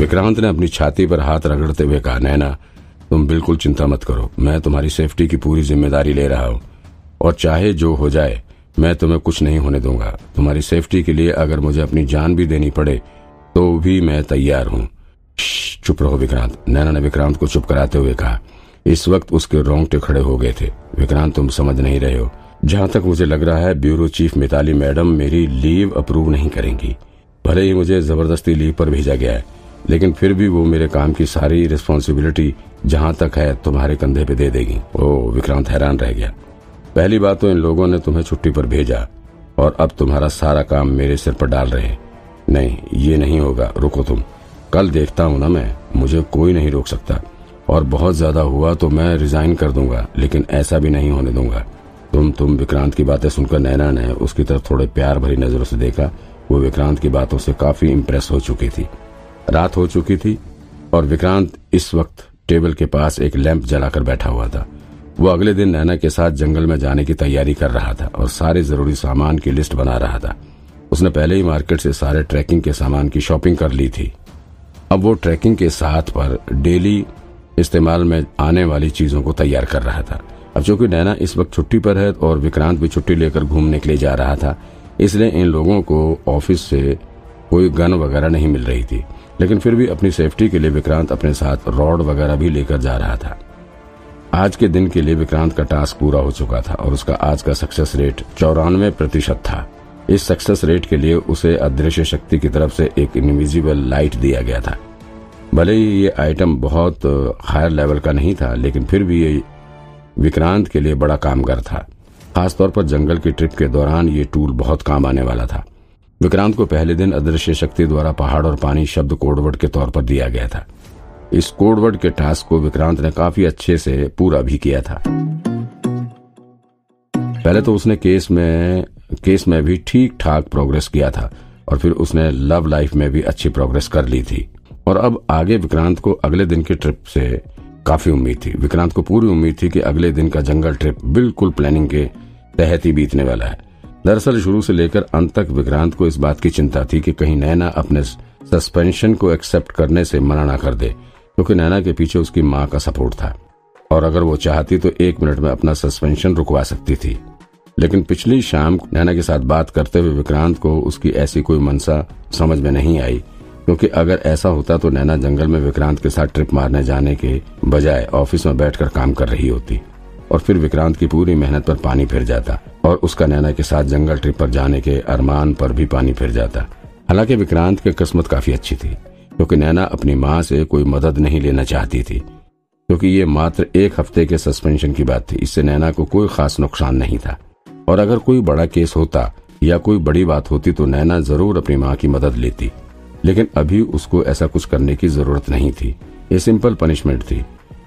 विक्रांत ने अपनी छाती पर हाथ रगड़ते हुए कहा, नैना, तुम बिल्कुल चिंता मत करो। मैं तुम्हारी सेफ्टी की पूरी ज़िम्मेदारी ले रहा हूँ। और चाहे जो हो जाए, मैं तुम्हें कुछ नहीं होने दूँगा। तुम्हारी सेफ्टी के लिए अगर मुझे अपनी जान भी देनी पड़े तो भी मैं तैयार हूँ। चुप रहो विक्रांत। नैना ने विक्रांत को चुप कराते हुए कहा। इस वक्त उसके रोंगटे खड़े हो गए थे। विक्रांत, तुम समझ नहीं रहे हो। जहाँ तक मुझे लग रहा है, ब्यूरो चीफ मिताली मैडम मेरी लीव अप्रूव नहीं करेंगी। भले ही मुझे ज़बरदस्ती लीव पर भेजा गया है लेकिन फिर भी वो मेरे काम की सारी रिस्पॉन्सिबिलिटी जहाँ तक है तुम्हारे कंधे पे दे देगी। ओ, विक्रांत हैरान रह गया। पहली बात तो इन लोगों ने तुम्हें छुट्टी पर भेजा और अब तुम्हारा सारा काम मेरे सिर पर डाल रहे नहीं, ये नहीं होगा। रुको तुम। कल देखता हूँ ना मैं। मुझे कोई नहीं रोक सकता। और बहुत ज़्यादा हुआ तो मैं रिजाइन कर दूँगा, लेकिन ऐसा भी नहीं होने दूँगा। तुम तुम विक्रांत की बातें सुनकर नैना ने उसकी तरफ़ थोड़े प्यार भरी नज़रों से देखा। वो विक्रांत की बातों से काफ़ी इम्प्रेस हो चुकी थी। रात हो चुकी थी और विक्रांत इस वक्त टेबल के पास एक लैंप जलाकर बैठा हुआ था। वो अगले दिन नैना के साथ जंगल में जाने की तैयारी कर रहा था और सारे ज़रूरी सामान की लिस्ट बना रहा था। उसने पहले ही मार्केट से सारे ट्रैकिंग के सामान की शॉपिंग कर ली थी। अब वो ट्रैकिंग के साथ पर डेली इस्तेमाल में आने वाली चीज़ों को तैयार कर रहा था। अब चूँकि नैना इस वक्त छुट्टी पर है और विक्रांत भी छुट्टी लेकर घूमने के लिए जा रहा था, इसलिए इन लोगों को ऑफ़िस से कोई गन वगैरह नहीं मिल रही थी। लेकिन फिर भी अपनी सेफ्टी के लिए विक्रांत अपने साथ रॉड वगैरह भी लेकर जा रहा था। आज के दिन के लिए विक्रांत का टास्क पूरा हो चुका था और उसका आज का सक्सेस रेट चौरानवे प्रतिशत था। इस सक्सेस रेट के लिए उसे अदृश्य शक्ति की तरफ़ से एक इनविजिबल लाइट दिया गया था। भले ही ये आइटम बहुत हायर लेवल का नहीं था, लेकिन फिर भी ये विक्रांत के लिए बड़ा कामगार था। खासतौर पर जंगल की ट्रिप के दौरान ये टूल बहुत काम आने वाला था। विक्रांत को पहले दिन अदृश्य शक्ति द्वारा पहाड़ और पानी शब्द कोडवर्ड के तौर पर दिया गया था। इस कोडवर्ड के टास्क को विक्रांत ने काफ़ी अच्छे से पूरा भी किया था। पहले तो उसने केस में केस में भी ठीक ठाक प्रोग्रेस किया था और फिर उसने लव लाइफ में भी अच्छी प्रोग्रेस कर ली थी। और अब आगे विक्रांत को अगले दिन की ट्रिप से काफ़ी उम्मीद थी। विक्रांत को पूरी उम्मीद थी कि अगले दिन का जंगल ट्रिप बिल्कुल प्लानिंग के तहत ही बीतने वाला है। दरअसल शुरू से लेकर अंत तक विक्रांत को इस बात की चिंता थी कि कहीं नैना अपने सस्पेंशन को एक्सेप्ट करने से मना ना कर दे, क्योंकि नैना के पीछे उसकी माँ का सपोर्ट था। और अगर वो चाहती तो एक मिनट में अपना सस्पेंशन रुकवा सकती थी। लेकिन पिछली शाम नैना के साथ बात करते हुए विक्रांत को उसकी ऐसी कोई मनसा समझ में नहीं आई, क्योंकि अगर ऐसा होता तो नैना जंगल में विक्रांत के साथ ट्रिप मारने जाने के बजाय ऑफ़िस में बैठकर काम कर रही होती। और फिर विक्रांत की पूरी मेहनत पर पानी फिर जाता और उसका नैना के साथ जंगल ट्रिप पर जाने के अरमान पर भी पानी फिर जाता। हालाँकि विक्रांत की किस्मत काफ़ी अच्छी थी, क्योंकि नैना अपनी माँ से कोई मदद नहीं लेना चाहती थी, क्योंकि ये मात्र एक हफ़्ते के सस्पेंशन की बात थी, इससे नैना को कोई खास नुकसान नहीं था। और अगर कोई बड़ा केस होता या कोई बड़ी बात होती तो नैना ज़रूर अपनी माँ की मदद लेती, लेकिन अभी उसको ऐसा कुछ करने की ज़रूरत नहीं थी। ये सिंपल पनिशमेंट थी।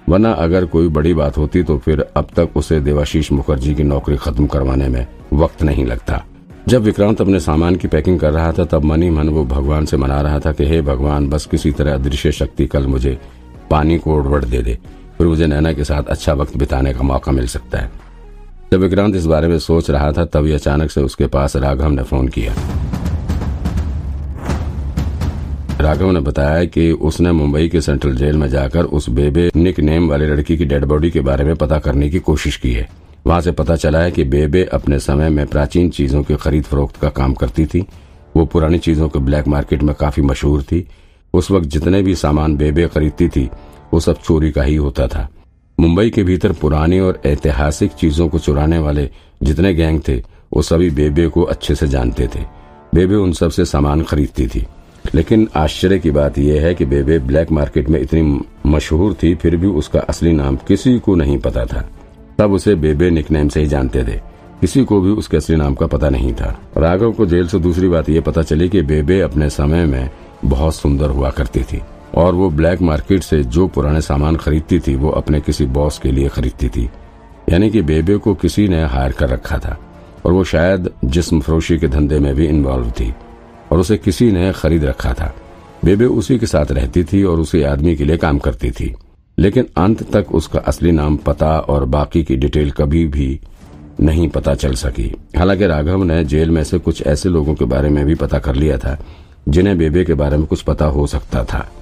वरना अगर कोई बड़ी बात होती तो फिर अब तक उसे देवाशीष मुखर्जी की नौकरी खत्म करवाने में वक्त नहीं लगता। जब विक्रांत अपने सामान की पैकिंग कर रहा था, तब मनी मन वो भगवान से मना रहा था कि, हे भगवान, बस किसी तरह अदृश्य शक्ति कल मुझे पानी को उड़वड़ दे दे। फिर मुझे नैना के साथ अच्छा वक्त बिताने का मौका मिल सकता है। जब विक्रांत इस बारे में सोच रहा था तभी अचानक से उसके पास राघव ने फ़ोन किया। राघव ने बताया कि उसने मुंबई के सेंट्रल जेल में जाकर उस बेबे निक नेम वाली लड़की की डेड बॉडी के बारे में पता करने की कोशिश की है। वहाँ से पता चला है कि बेबे अपने समय में प्राचीन चीज़ों की खरीद फरोख्त का काम करती थी। वो पुरानी चीज़ों के ब्लैक मार्केट में काफ़ी मशहूर थी। उस वक्त जितने भी सामान बेबे खरीदती थी, वो सब चोरी का ही होता था। मुंबई के भीतर पुरानी और ऐतिहासिक चीज़ों को चुराने वाले जितने गैंग थे, वो सभी बेबे को अच्छे से जानते थे। बेबे उन सबसे सामान खरीदती थी। लेकिन आश्चर्य की बात यह है कि बेबे ब्लैक मार्केट में इतनी मशहूर थी, फिर भी उसका असली नाम किसी को नहीं पता था। तब उसे बेबे निकनेम से ही जानते थे। किसी को भी उसके असली नाम का पता नहीं था। राघव को जेल से दूसरी बात यह पता चली कि बेबे अपने समय में बहुत सुंदर हुआ करती थी। और वो ब्लैक मार्केट से जो पुराने सामान खरीदती थी, वो अपने किसी बॉस के लिए खरीदती थी। यानी कि बेबे को किसी ने हायर कर रखा था। और वो शायद जिस्म फरोशी के धंधे में भी इन्वॉल्व थी। और उसे किसी ने खरीद रखा था। बेबे उसी के साथ रहती थी और उसी आदमी के लिए काम करती थी। लेकिन अंत तक उसका असली नाम पता और बाकी की डिटेल कभी भी नहीं पता चल सकी। हालाँकि राघव ने जेल में से कुछ ऐसे लोगों के बारे में भी पता कर लिया था, जिन्हें बेबे के बारे में कुछ पता हो सकता था।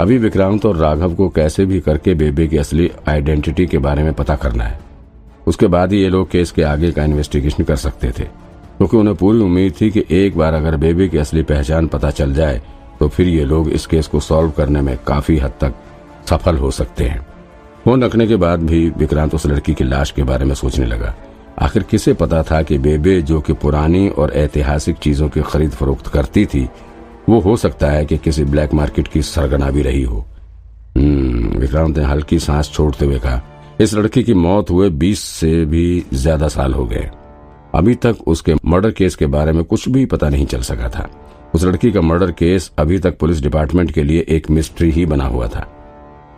अभी विक्रांत और राघव को कैसे भी करके बेबे की असली आइडेंटिटी के बारे में पता करना है। उसके बाद ही ये लोग केस के आगे का इन्वेस्टिगेशन कर सकते थे। क्योंकि उन्हें पूरी उम्मीद थी कि एक बार अगर बेबी की असली पहचान पता चल जाए तो फिर ये लोग इस केस को सॉल्व करने में काफ़ी हद तक सफल हो सकते हैं। फ़ोन रखने के बाद भी विक्रांत उस लड़की की लाश के बारे में सोचने लगा। आखिर किसे पता था कि बेबे जो कि पुरानी और ऐतिहासिक चीज़ों की खरीद फरोख्त करती थी वो हो सकता है कि किसी ब्लैक मार्केट की सरगना भी रही हो। हम्म, विक्रांत ने हल्की सांस छोड़ते हुए कहा इस लड़की की मौत हुए बीस से भी ज़्यादा साल हो गए। अभी तक उसके मर्डर केस के बारे में कुछ भी पता नहीं चल सका था। उस लड़की का मर्डर केस अभी तक पुलिस डिपार्टमेंट के लिए एक मिस्ट्री ही बना हुआ था।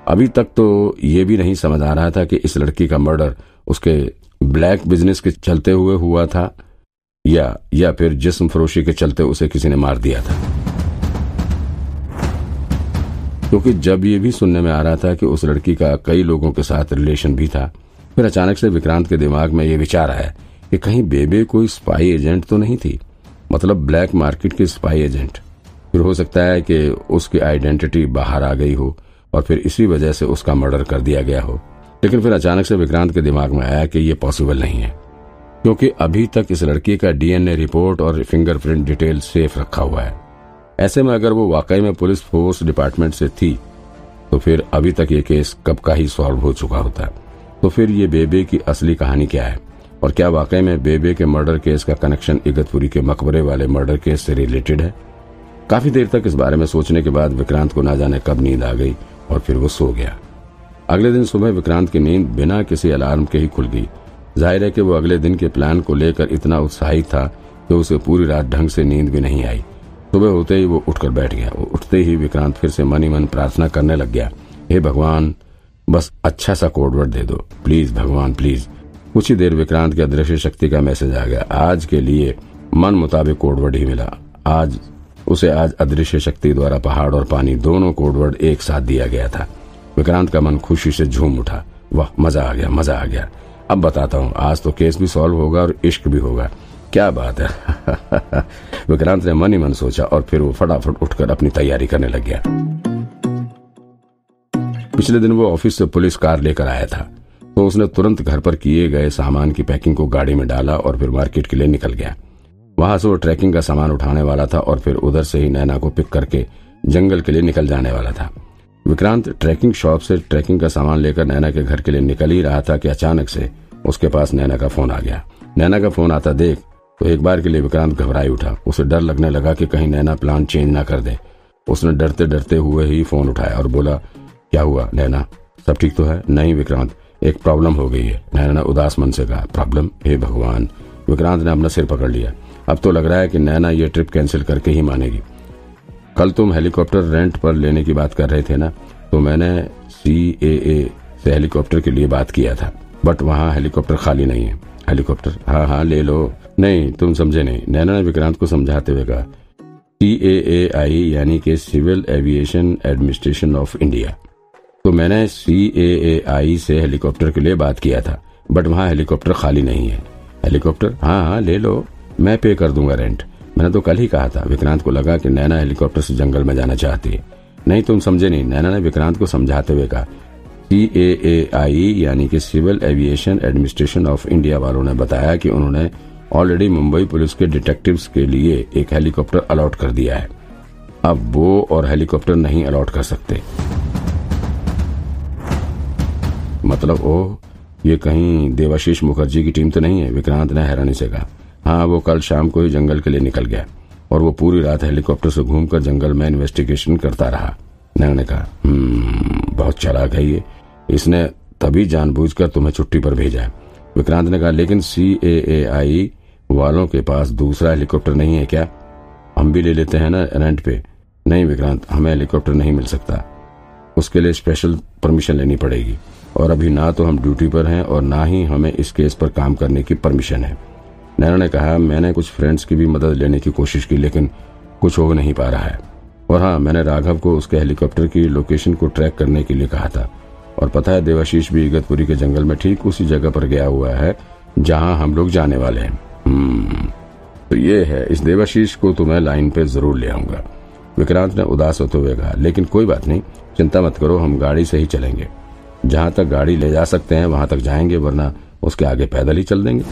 अभी तक तो ये भी नहीं समझ आ रहा था कि इस लड़की का मर्डर उसके ब्लैक बिज़नेस के चलते हुए हुआ था या या फिर जिस्म फरोशी के चलते उसे किसी ने मार दिया था। क्योंकि जब ये भी सुनने में आ रहा था कि उस लड़की का कई लोगों के साथ रिलेशन भी था, फिर अचानक से विक्रांत के दिमाग में ये विचार आया कि कहीं बेबे कोई स्पाई एजेंट तो नहीं थी? मतलब ब्लैक मार्केट की स्पाई एजेंट फिर हो सकता है कि उसकी आइडेंटिटी बाहर आ गई हो और फिर इसी वजह से उसका मर्डर कर दिया गया हो। लेकिन फिर अचानक से विक्रांत के दिमाग में आया कि ये पॉसिबल नहीं है। क्योंकि अभी तक इस लड़की का डीएनए रिपोर्ट और फिंगरप्रिंट डिटेल सेफ़ रखा हुआ है। ऐसे में अगर वो वाकई में पुलिस फोर्स डिपार्टमेंट से थी तो फिर अभी तक ये केस कब का ही सॉल्व हो चुका होता। तो फिर ये बेबे की असली कहानी क्या है? और क्या वाकई में बेबे के मर्डर केस का कनेक्शन इगतपुरी के मकबरे वाले मर्डर केस से रिलेटेड है? काफ़ी देर तक इस बारे में सोचने के बाद विक्रांत को ना जाने कब नींद आ गई और फिर वो सो गया। अगले दिन सुबह विक्रांत की नींद बिना किसी अलार्म के ही खुल गई। ज़ाहिर है कि वो अगले दिन के प्लान को लेकर इतना उत्साहित था कि उसे पूरी रात ढंग से नींद भी नहीं आई। सुबह होते ही वो उठकर बैठ गया वो उठते ही विक्रांत फिर से मन ही मन प्रार्थना करने लग गया, हे भगवान, बस अच्छा सा कोडवर्ड दे दो। प्लीज़ भगवान, प्लीज़। कुछ ही देर विक्रांत के अदृश्य शक्ति का मैसेज आ गया। आज के लिए मन मुताबिक कोडवर्ड ही मिला। आज उसे आज अदृश्य शक्ति द्वारा पहाड़ और पानी दोनों कोडवर्ड एक साथ दिया गया था। विक्रांत का मन खुशी से झूम उठा। वाह, मज़ा आ गया, मज़ा आ गया। अब बताता हूँ, आज तो केस भी सॉल्व होगा और इश्क भी होगा। क्या बात है? विक्रांत ने मन ही मन सोचा और फिर वो फटाफट उठकर अपनी तैयारी करने लग गया। पिछले दिन वो ऑफ़िस से पुलिस कार लेकर आया था। तो उसने तुरंत घर पर किए गए सामान की पैकिंग को गाड़ी में डाला और फिर मार्केट के लिए निकल गया। वहाँ से वो ट्रैकिंग का सामान उठाने वाला था और फिर उधर से ही नैना को पिक करके जंगल के लिए निकल जाने वाला था। विक्रांत ट्रैकिंग शॉप से ट्रैकिंग का सामान लेकर नैना के घर के लिए निकल ही रहा था कि अचानक से उसके पास नैना का फ़ोन आ गया। नैना का फ़ोन आता देख तो एक बार के लिए विक्रांत घबराई उठा। उसे डर लगने लगा कि कहीं नैना प्लान चेंज ना कर दे। उसने डरते डरते हुए ही फ़ोन उठाया और बोला, क्या हुआ नैना? सब ठीक तो है? नहीं विक्रांत एक प्रॉब्लम हो गई है। नैना उदास मन से कहा प्रॉब्लम हे भगवान, विक्रांत ने अपना सिर पकड़ लिया। अब तो लग रहा है कि नैना ये ट्रिप कैंसिल करके ही मानेगी। कल तुम हेलीकॉप्टर रेंट पर लेने की बात कर रहे थे ना? तो मैंने सी ए से हेलीकॉप्टर के लिए बात किया था। बट वहाँ हेलीकॉप्टर खाली नहीं है। हेलीकॉप्टर हाँ हाँ ले लो। नहीं, तुम समझे नहीं। नैना ने विक्रांत को समझाते हुए कहा सी ए आई यानी कि civil aviation administration of India तो मैंने सी ए ए आई से हेलीकॉप्टर के लिए बात किया था बट वहाँ हेलीकॉप्टर खाली नहीं है। हेलीकॉप्टर? हाँ हाँ ले लो। मैं पे कर दूँगा रेंट मैंने तो कल ही कहा था, विक्रांत को लगा कि नैना हेलीकॉप्टर से जंगल में जाना चाहती है। नहीं, तुम समझे नहीं। नैना ने विक्रांत को समझाते हुए कहा सी ए ए आई यानी कि civil aviation administration of India वालों ने बताया कि उन्होंने ऑलरेडी मुंबई पुलिस के डिटेक्टिव्स के लिए एक हेलीकॉप्टर अलॉट कर दिया है। अब वो और हेलीकॉप्टर नहीं अलॉट कर सकते। मतलब ओ ये कहीं देवाशीष मुखर्जी की टीम तो नहीं है? विक्रांत ने हैरानी से कहा हाँ वो कल शाम को ही जंगल के लिए निकल गया और वो पूरी रात हेलीकॉप्टर से घूमकर जंगल में इन्वेस्टिगेशन करता रहा। ने कहा हम्म, बहुत चलाक है ये। इसने तभी जानबूझकर तुम्हें छुट्टी पर भेजा है। विक्रांत ने कहा लेकिन सी ए ए आई वालों के पास दूसरा हेलीकॉप्टर नहीं है क्या? हम भी ले लेते हैं ना रेंट पे? नहीं विक्रांत हमें हेलीकॉप्टर नहीं मिल सकता। उसके लिए स्पेशल परमिशन लेनी पड़ेगी। और अभी ना तो हम ड्यूटी पर हैं और ना ही हमें इस केस पर काम करने की परमिशन है। नैना ने कहा मैंने कुछ फ्रेंड्स की भी मदद लेने की कोशिश की लेकिन कुछ हो नहीं पा रहा है। और हाँ मैंने राघव को उसके हेलीकॉप्टर की लोकेशन को ट्रैक करने के लिए कहा था। और पता है देवाशीष भी इगतपुरी के जंगल में ठीक उसी जगह पर गया हुआ है जहाँ हम लोग जाने वाले हैं। हम्म, तो ये है इस देवाशीष को तो मैं लाइन पे ज़रूर ले आऊँगा। विक्रांत ने उदास होते हुए कहा लेकिन कोई बात नहीं चिंता मत करो हम गाड़ी से ही चलेंगे। जहाँ तक गाड़ी ले जा सकते हैं, वहाँ तक जाएँगे, वरना उसके आगे पैदल ही चल देंगे।